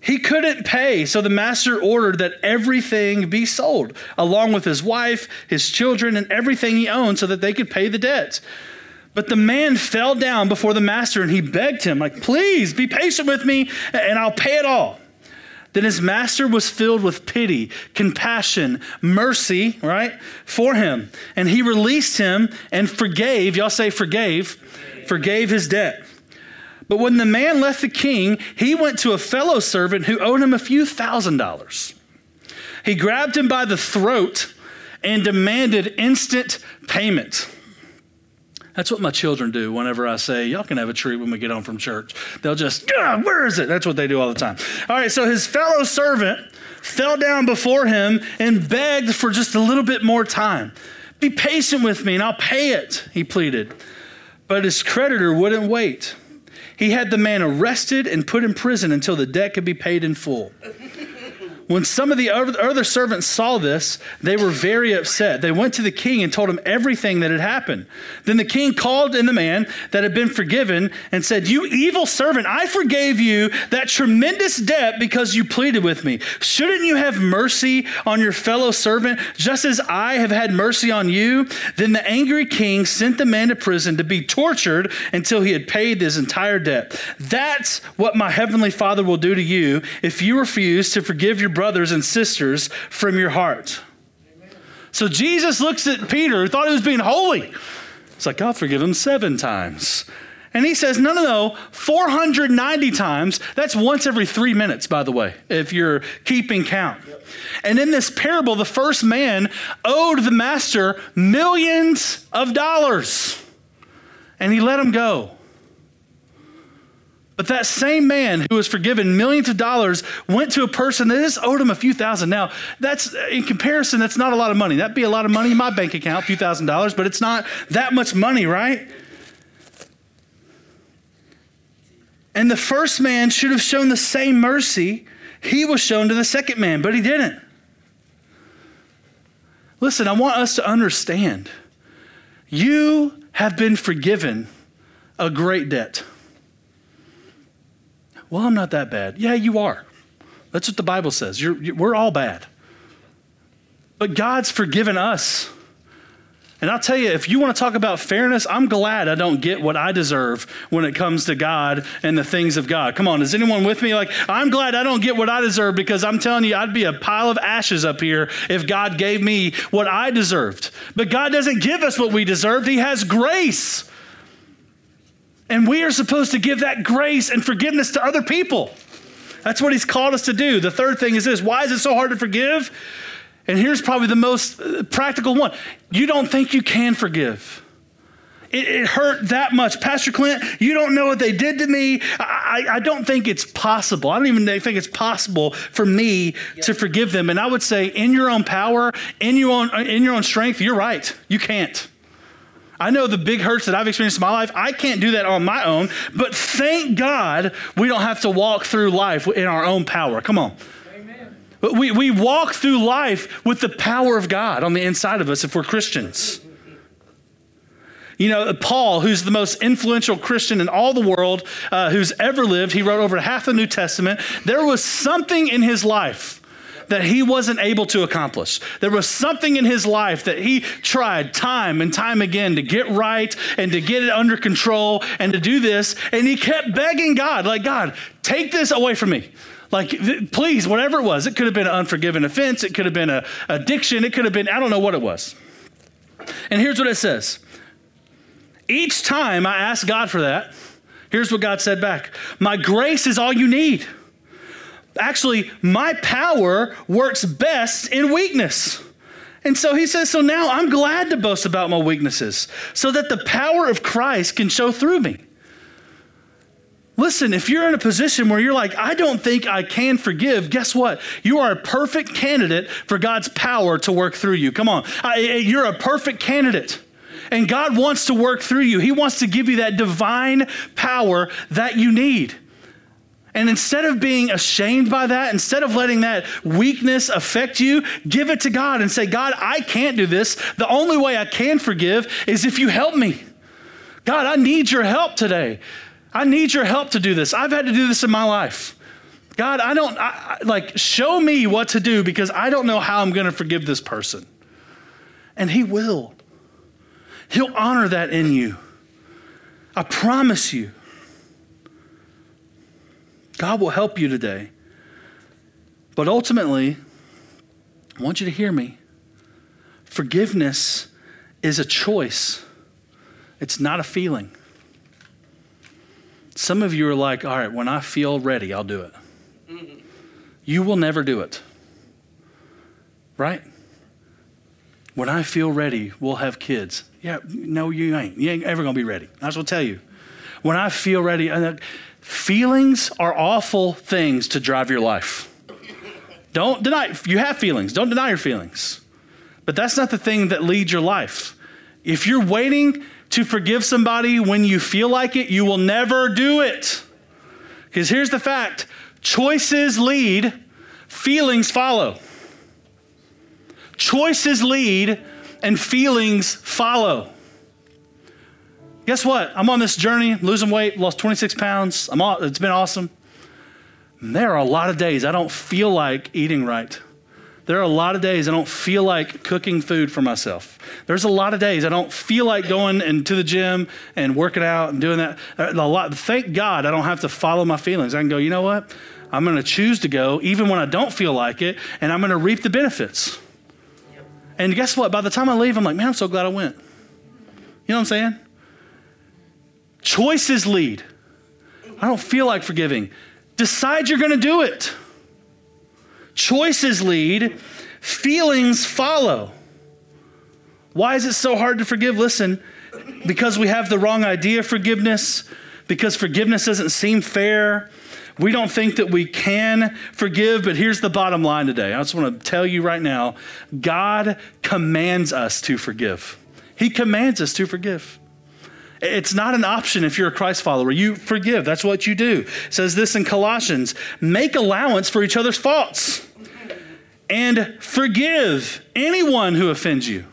He couldn't pay, so the master ordered that everything be sold, along with his wife, his children, and everything he owned, so that they could pay the debt. But the man fell down before the master and he begged him, like, please be patient with me and I'll pay it all. Then his master was filled with pity, compassion, mercy, right, for him. And he released him and forgave, y'all say forgave, forgave his debt. But when the man left the king, he went to a fellow servant who owed him a few thousand dollars. He grabbed him by the throat and demanded instant payment. That's what my children do whenever I say, Y'all can have a treat when we get home from church. They'll just, where is it? That's what they do all the time. All right, so his fellow servant fell down before him and begged for just a little bit more time. Be patient with me and I'll pay it, he pleaded. But his creditor wouldn't wait. He had the man arrested and put in prison until the debt could be paid in full. When some of the other servants saw this, they were very upset. They went to the king and told him everything that had happened. Then the king called in the man that had been forgiven and said, You evil servant, I forgave you that tremendous debt because you pleaded with me. Shouldn't you have mercy on your fellow servant just as I have had mercy on you? Then the angry king sent the man to prison to be tortured until he had paid his entire debt. That's what my heavenly Father will do to you if you refuse to forgive your brothers and sisters from your heart. So Jesus looks at Peter, who thought he was being holy. It's like, I'll forgive him seven times. And he says, no, no, no, 490 times. That's once every three minutes, by the way, if you're keeping count. And in this parable, the first man owed the master millions of dollars, and he let him go. But that same man who was forgiven millions of dollars went to a person that just owed him a few thousand. Now, that's in comparison, that's not a lot of money. That'd be a lot of money in my bank account, a few thousand dollars, but it's not that much money, right? And the first man should have shown the same mercy he was shown to the second man, but he didn't. Listen, I want us to understand you have been forgiven a great debt. Well, I'm not that bad. Yeah, you are. That's what the Bible says. You're, you're, we're all bad. But God's forgiven us. And I'll tell you, if you want to talk about fairness, I'm glad I don't get what I deserve when it comes to God and the things of God. Come on, is anyone with me? Like, I'm glad I don't get what I deserve because I'm telling you, I'd be a pile of ashes up here if God gave me what I deserved. But God doesn't give us what we deserve, He has grace. And we are supposed to give that grace and forgiveness to other people. That's what he's called us to do. The third thing is this why is it so hard to forgive? And here's probably the most uh, practical one you don't think you can forgive. It, it hurt that much. Pastor Clint, you don't know what they did to me. I, I don't think it's possible. I don't even think it's possible for me to forgive them. And I would say, in your own power, in your own, in your own strength, you're right. You can't. I know the big hurts that I've experienced in my life. I can't do that on my own, but thank God we don't have to walk through life in our own power. Come on. Amen. We, we walk through life with the power of God on the inside of us if we're Christians. You know, Paul, who's the most influential Christian in all the world uh, who's ever lived, he wrote over half the New Testament. There was something in his life that he wasn't able to accomplish. There was something in his life that he tried time and time again to get right and to get it under control and to do this. And he kept begging God, like, God, take this away from me. Like, please, whatever it was, it could have been an unforgiven offense, it could have been an addiction, it could have been, I don't know what it was. And here's what it says Each time I asked God for that, here's what God said back My grace is all you need. Actually, my power works best in weakness. And so he says, So now I'm glad to boast about my weaknesses so that the power of Christ can show through me. Listen, if you're in a position where you're like, I don't think I can forgive, guess what? You are a perfect candidate for God's power to work through you. Come on. you're a perfect candidate. And God wants to work through you, He wants to give you that divine power that you need. And instead of being ashamed by that, instead of letting that weakness affect you, give it to God and say, God, I can't do this. The only way I can forgive is if you help me. God, I need your help today. I need your help to do this. I've had to do this in my life. God, I don't, I, like, show me what to do because I don't know how I'm going to forgive this person. And He will. He'll honor that in you. I promise you. God will help you today. But ultimately, I want you to hear me. Forgiveness is a choice, it's not a feeling. Some of you are like, all right, when I feel ready, I'll do it. Mm-hmm. You will never do it. Right? When I feel ready, we'll have kids. Yeah, no, you ain't. You ain't ever going to be ready. I just will tell you. When I feel ready, uh, Feelings are awful things to drive your life. Don't deny, you have feelings, don't deny your feelings. But that's not the thing that leads your life. If you're waiting to forgive somebody when you feel like it, you will never do it. Because here's the fact choices lead, feelings follow. Choices lead and feelings follow. Guess what? I'm on this journey, losing weight, lost 26 pounds. I'm all, it's been awesome. And there are a lot of days I don't feel like eating right. There are a lot of days I don't feel like cooking food for myself. There's a lot of days I don't feel like going into the gym and working out and doing that. A lot, thank God I don't have to follow my feelings. I can go, you know what? I'm going to choose to go even when I don't feel like it, and I'm going to reap the benefits. And guess what? By the time I leave, I'm like, man, I'm so glad I went. You know what I'm saying? Choices lead. I don't feel like forgiving. Decide you're going to do it. Choices lead, feelings follow. Why is it so hard to forgive? Listen, because we have the wrong idea of forgiveness, because forgiveness doesn't seem fair. We don't think that we can forgive, but here's the bottom line today. I just want to tell you right now God commands us to forgive. He commands us to forgive. It's not an option if you're a Christ follower. You forgive. That's what you do. It says this in Colossians make allowance for each other's faults and forgive anyone who offends you.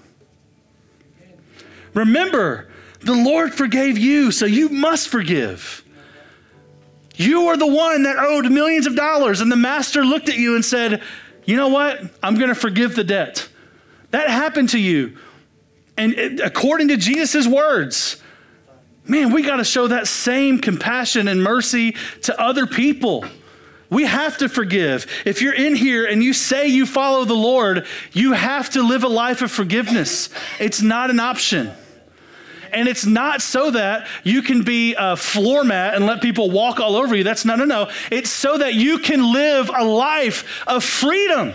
Remember, the Lord forgave you, so you must forgive. You are the one that owed millions of dollars, and the master looked at you and said, You know what? I'm going to forgive the debt. That happened to you. And according to Jesus' words, man, we got to show that same compassion and mercy to other people. We have to forgive. If you're in here and you say you follow the Lord, you have to live a life of forgiveness. It's not an option. And it's not so that you can be a floor mat and let people walk all over you. That's no, no, no. It's so that you can live a life of freedom.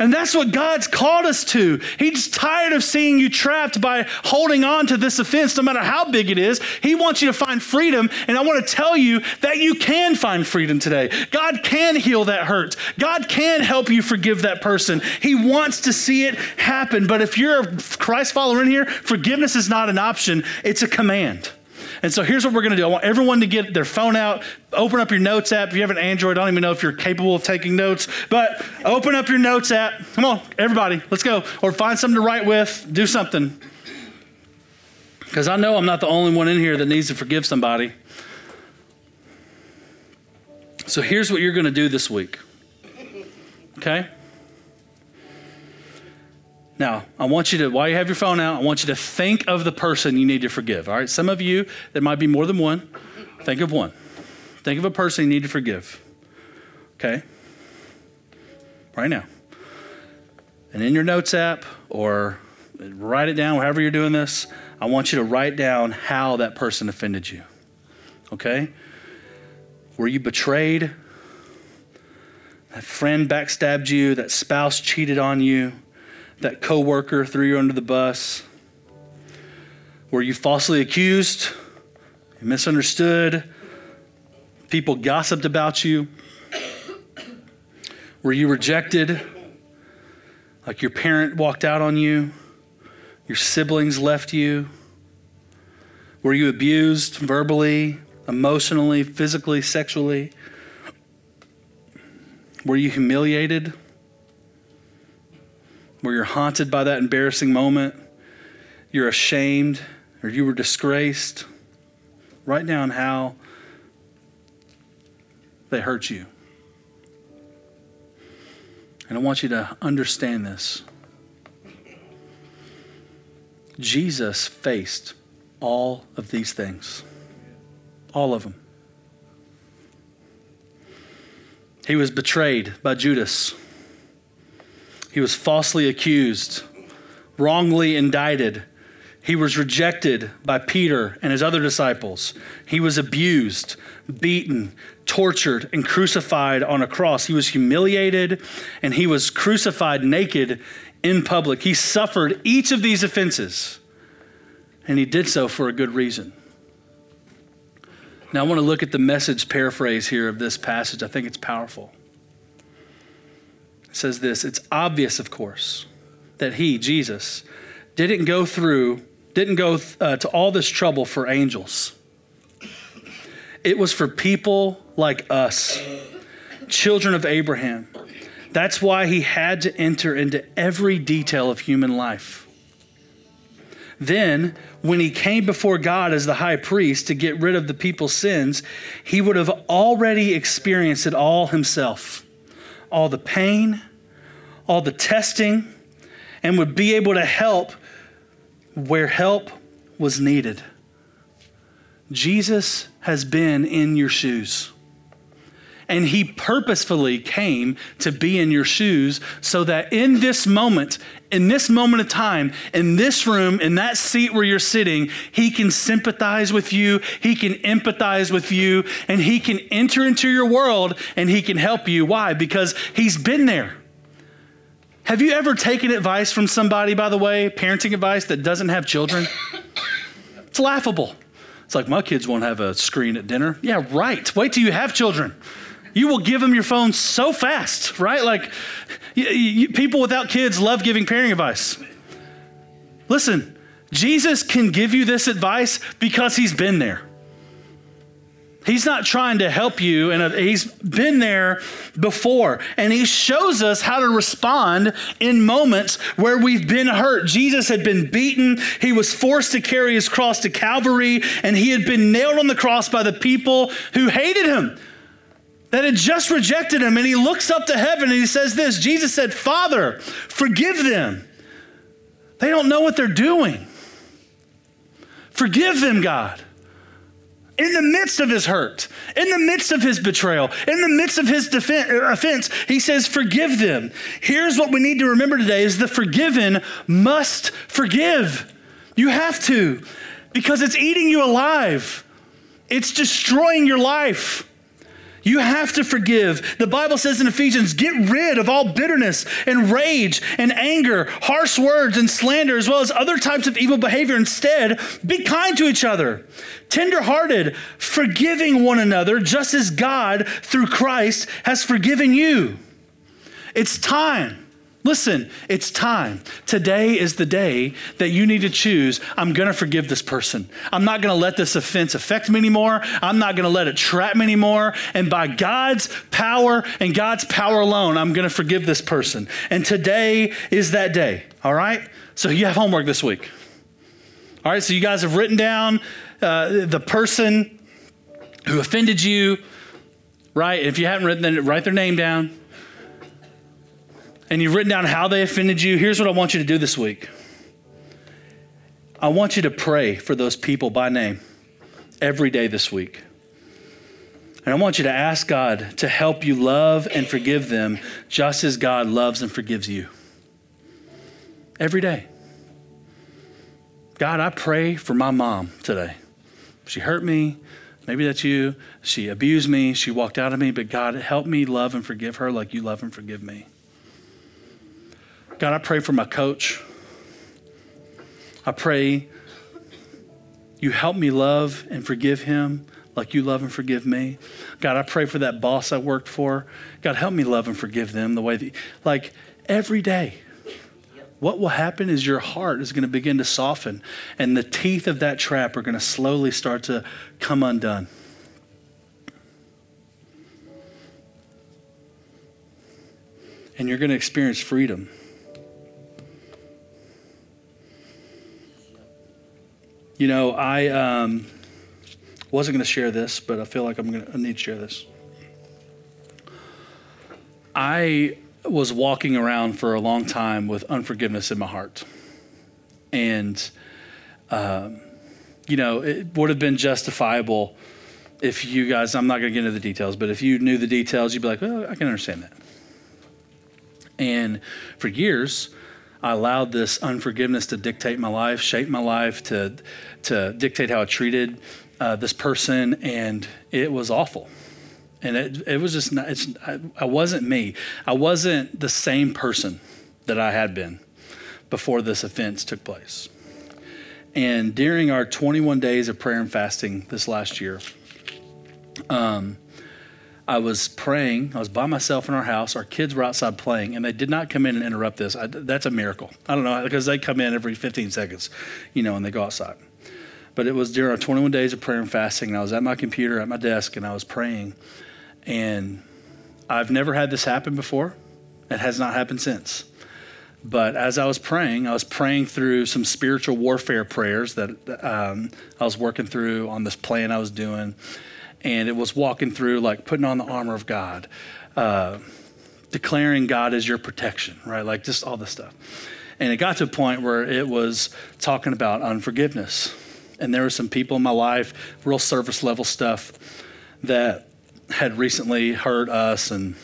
And that's what God's called us to. He's tired of seeing you trapped by holding on to this offense, no matter how big it is. He wants you to find freedom. And I want to tell you that you can find freedom today. God can heal that hurt, God can help you forgive that person. He wants to see it happen. But if you're a Christ follower in here, forgiveness is not an option, it's a command. And so here's what we're going to do. I want everyone to get their phone out, open up your notes app. If you have an Android, I don't even know if you're capable of taking notes, but open up your notes app. Come on, everybody, let's go. Or find something to write with, do something. Because I know I'm not the only one in here that needs to forgive somebody. So here's what you're going to do this week. Okay? Now, I want you to, while you have your phone out, I want you to think of the person you need to forgive. All right? Some of you, there might be more than one. Think of one. Think of a person you need to forgive. Okay? Right now. And in your notes app or write it down, however you're doing this, I want you to write down how that person offended you. Okay? Were you betrayed? That friend backstabbed you, that spouse cheated on you that coworker threw you under the bus? Were you falsely accused? misunderstood? People gossiped about you? Were you rejected? Like your parent walked out on you? Your siblings left you? Were you abused verbally, emotionally, physically, sexually? Were you humiliated? Where you're haunted by that embarrassing moment, you're ashamed, or you were disgraced, write down how they hurt you. And I want you to understand this. Jesus faced all of these things, all of them. He was betrayed by Judas. He was falsely accused, wrongly indicted. He was rejected by Peter and his other disciples. He was abused, beaten, tortured, and crucified on a cross. He was humiliated and he was crucified naked in public. He suffered each of these offenses, and he did so for a good reason. Now, I want to look at the message paraphrase here of this passage. I think it's powerful says this It's obvious, of course, that he, Jesus, didn't go through, didn't go uh, to all this trouble for angels. It was for people like us, children of Abraham. That's why he had to enter into every detail of human life. Then, when he came before God as the high priest to get rid of the people's sins, he would have already experienced it all himself all the pain, all the testing, and would be able to help where help was needed. Jesus has been in your shoes. And he purposefully came to be in your shoes so that in this moment, in this moment of time, in this room, in that seat where you're sitting, he can sympathize with you, he can empathize with you, and he can enter into your world and he can help you. Why? Because he's been there. Have you ever taken advice from somebody, by the way, parenting advice that doesn't have children? It's laughable. It's like, my kids won't have a screen at dinner. Yeah, right. Wait till you have children. You will give them your phone so fast, right? Like, you, you, people without kids love giving parenting advice. Listen, Jesus can give you this advice because he's been there. He's not trying to help you, and uh, he's been there before. And he shows us how to respond in moments where we've been hurt. Jesus had been beaten, he was forced to carry his cross to Calvary, and he had been nailed on the cross by the people who hated him, that had just rejected him. And he looks up to heaven and he says, This Jesus said, Father, forgive them. They don't know what they're doing. Forgive them, God in the midst of his hurt, in the midst of his betrayal, in the midst of his defense, uh, offense, he says, Forgive them. Here's what we need to remember today is the forgiven must forgive. You have to, because it's eating you alive, it's destroying your life. You have to forgive. The Bible says in Ephesians, get rid of all bitterness and rage and anger, harsh words and slander, as well as other types of evil behavior. Instead, be kind to each other, tenderhearted, forgiving one another, just as God, through Christ, has forgiven you. It's time Listen, it's time. Today is the day that you need to choose. I'm going to forgive this person. I'm not going to let this offense affect me anymore. I'm not going to let it trap me anymore. And by God's power and God's power alone, I'm going to forgive this person. And today is that day. All right? So you have homework this week. All right? So you guys have written down uh, the person who offended you, right? If you haven't written, then write their name down and you've written down how they offended you, here's what I want you to do this week. I want you to pray for those people by name every day this week. And I want you to ask God to help you love and forgive them just as God loves and forgives you. Every day. God, I pray for my mom today. She hurt me. Maybe that's you. She abused me. She walked out of me. But God, help me love and forgive her like you love and forgive me. God, I pray for my coach. I pray you help me love and forgive him like you love and forgive me. God, I pray for that boss I worked for. God, help me love and forgive them the way that, like every day. What will happen is your heart is going to begin to soften, and the teeth of that trap are going to slowly start to come undone. And you're going to experience freedom. You know, I um, wasn't going to share this, but I feel like I'm going to need to share this. I was walking around for a long time with unforgiveness in my heart. And, um, you know, it would have been justifiable if you guys, I'm not going to get into the details, but if you knew the details, you'd be like, well, I can understand that. And for years, I allowed this unforgiveness to dictate my life, shape my life, to, to dictate how I treated uh, this person, and it was awful. And it, it was just not, it's, I, I wasn't me. I wasn't the same person that I had been before this offense took place. And during our 21 days of prayer and fasting this last year, um, I was praying. I was by myself in our house. Our kids were outside playing, and they did not come in and interrupt this. I, that's a miracle. I don't know because they come in every 15 seconds, you know, and they go outside. But it was during our 21 days of prayer and fasting, and I was at my computer at my desk, and I was praying, and I've never had this happen before. It has not happened since. But as I was praying, I was praying through some spiritual warfare prayers that um, I was working through on this plan I was doing. And it was walking through, like putting on the armor of God, uh, declaring God as your protection, right? Like just all this stuff. And it got to a point where it was talking about unforgiveness. And there were some people in my life, real service level stuff, that had recently hurt us and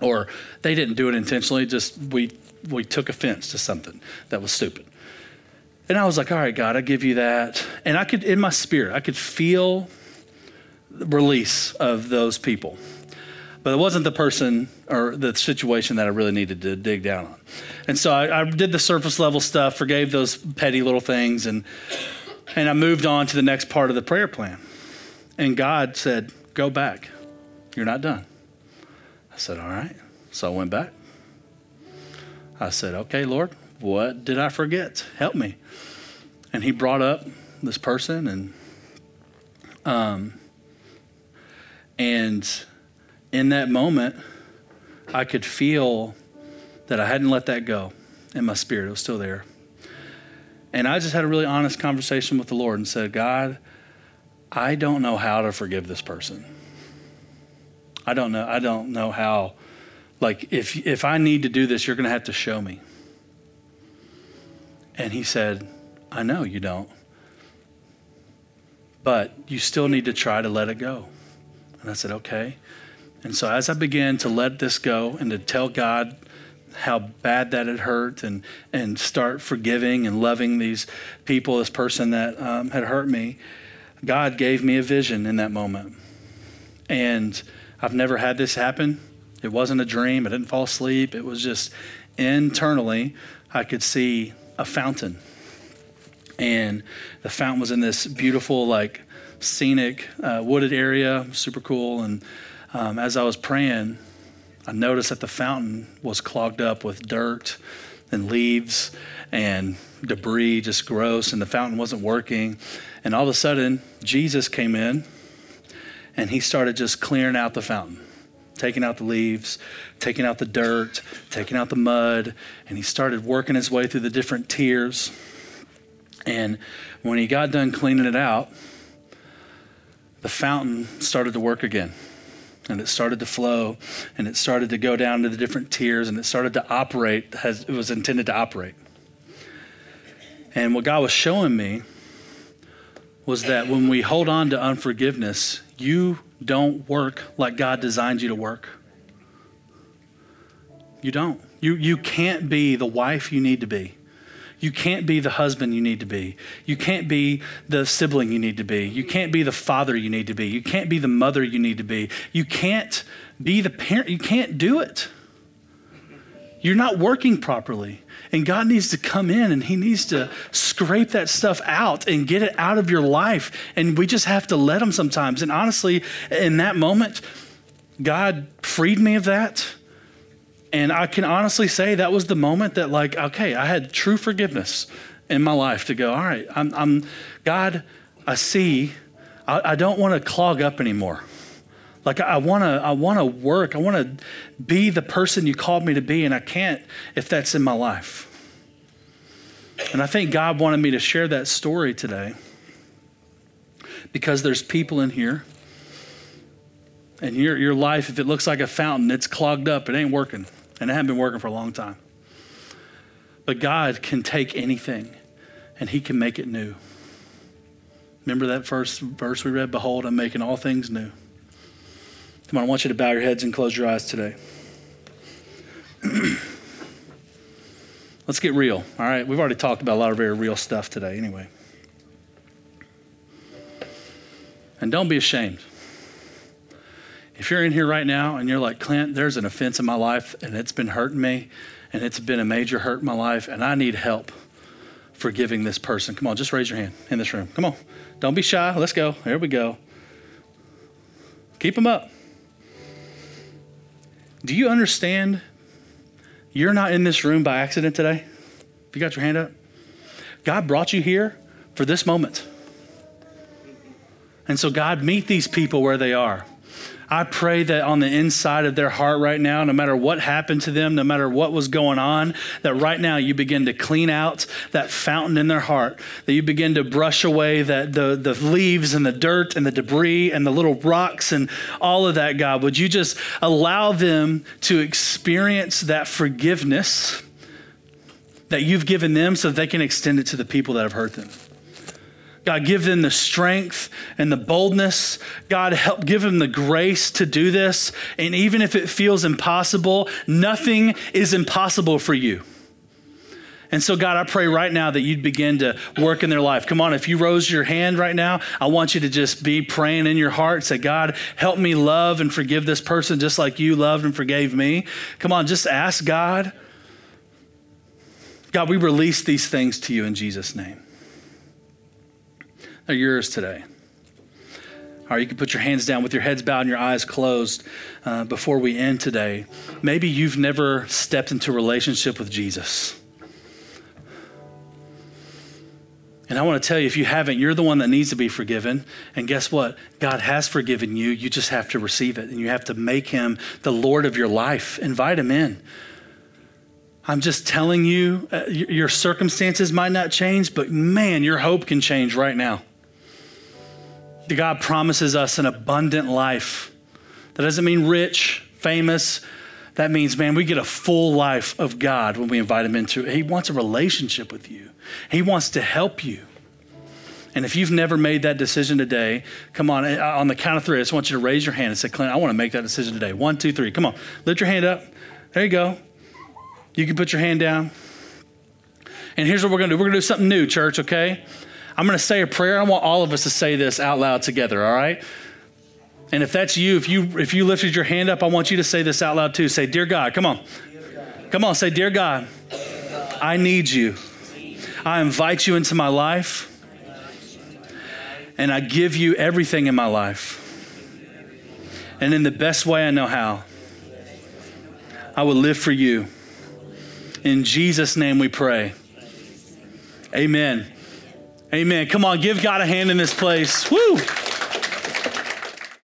or they didn't do it intentionally, just we we took offense to something that was stupid. And I was like, all right, God, I give you that. And I could, in my spirit, I could feel the release of those people. But it wasn't the person or the situation that I really needed to dig down on. And so I, I did the surface level stuff, forgave those petty little things, and, and I moved on to the next part of the prayer plan. And God said, go back. You're not done. I said, all right. So I went back. I said, Okay, Lord, what did I forget? Help me. And he brought up this person and um and in that moment I could feel that I hadn't let that go in my spirit. It was still there. And I just had a really honest conversation with the Lord and said, God, I don't know how to forgive this person. I don't know. I don't know how like, if, if I need to do this, you're going to have to show me. And he said, I know you don't. But you still need to try to let it go. And I said, okay. And so as I began to let this go and to tell God how bad that had hurt and, and start forgiving and loving these people, this person that um, had hurt me, God gave me a vision in that moment. And I've never had this happen it wasn't a dream. I didn't fall asleep. It was just internally, I could see a fountain. And the fountain was in this beautiful, like, scenic, uh, wooded area, super cool. And um, as I was praying, I noticed that the fountain was clogged up with dirt and leaves and debris, just gross, and the fountain wasn't working. And all of a sudden, Jesus came in and he started just clearing out the fountain taking out the leaves, taking out the dirt, taking out the mud, and he started working his way through the different tiers. And when he got done cleaning it out, the fountain started to work again. And it started to flow, and it started to go down to the different tiers, and it started to operate as it was intended to operate. And what God was showing me was that when we hold on to unforgiveness, you don't work like God designed you to work. You don't. You, you can't be the wife you need to be. You can't be the husband you need to be. You can't be the sibling you need to be. You can't be the father you need to be. You can't be the mother you need to be. You can't be the parent. You can't do it. You're not working properly. And God needs to come in and He needs to scrape that stuff out and get it out of your life. And we just have to let Him sometimes. And honestly, in that moment, God freed me of that. And I can honestly say that was the moment that, like, okay, I had true forgiveness in my life to go, all right, I'm, I'm God, I see, I, I don't want to clog up anymore. Like I want to I want to work. I want to be the person you called me to be and I can't if that's in my life. And I think God wanted me to share that story today because there's people in here and your, your life, if it looks like a fountain, it's clogged up, it ain't working. And it hasn't been working for a long time. But God can take anything and He can make it new. Remember that first verse we read? Behold, I'm making all things new. Come on, I want you to bow your heads and close your eyes today. Let's get real, all right? We've already talked about a lot of very real stuff today, anyway. And don't be ashamed. If you're in here right now and you're like, Clint, there's an offense in my life and it's been hurting me and it's been a major hurt in my life and I need help forgiving this person, come on, just raise your hand in this room. Come on. Don't be shy. Let's go. Here we go. Keep them up. Do you understand you're not in this room by accident today? You got your hand up? God brought you here for this moment. And so, God, meet these people where they are. I pray that on the inside of their heart right now, no matter what happened to them, no matter what was going on, that right now you begin to clean out that fountain in their heart, that you begin to brush away that the, the leaves and the dirt and the debris and the little rocks and all of that, God. Would you just allow them to experience that forgiveness that you've given them so they can extend it to the people that have hurt them? God, give them the strength and the boldness. God, help give them the grace to do this. And even if it feels impossible, nothing is impossible for you. And so, God, I pray right now that you'd begin to work in their life. Come on, if you rose your hand right now, I want you to just be praying in your heart. Say, God, help me love and forgive this person just like you loved and forgave me. Come on, just ask God. God, we release these things to you in Jesus' name. They're yours today. Or you can put your hands down with your heads bowed and your eyes closed uh, before we end today. Maybe you've never stepped into a relationship with Jesus. And I want to tell you, if you haven't, you're the one that needs to be forgiven. And guess what? God has forgiven you. You just have to receive it. And you have to make him the Lord of your life. Invite him in. I'm just telling you, uh, your circumstances might not change, but man, your hope can change right now. God promises us an abundant life. That doesn't mean rich, famous. That means, man, we get a full life of God when we invite Him into it. He wants a relationship with you, He wants to help you. And if you've never made that decision today, come on, uh, on the count of three, I just want you to raise your hand and say, Clint, I want to make that decision today. One, two, three. Come on, lift your hand up. There you go. You can put your hand down. And here's what we're going to do we're going to do something new, church, okay? I'm going to say a prayer. I want all of us to say this out loud together, all right? And if that's you, if you if you lifted your hand up, I want you to say this out loud too. Say, "Dear God, come on. Come on, say, "Dear God, I need you. I invite you into my life. And I give you everything in my life. And in the best way I know how, I will live for you. In Jesus' name we pray. Amen. Amen. Come on, give God a hand in this place. Woo!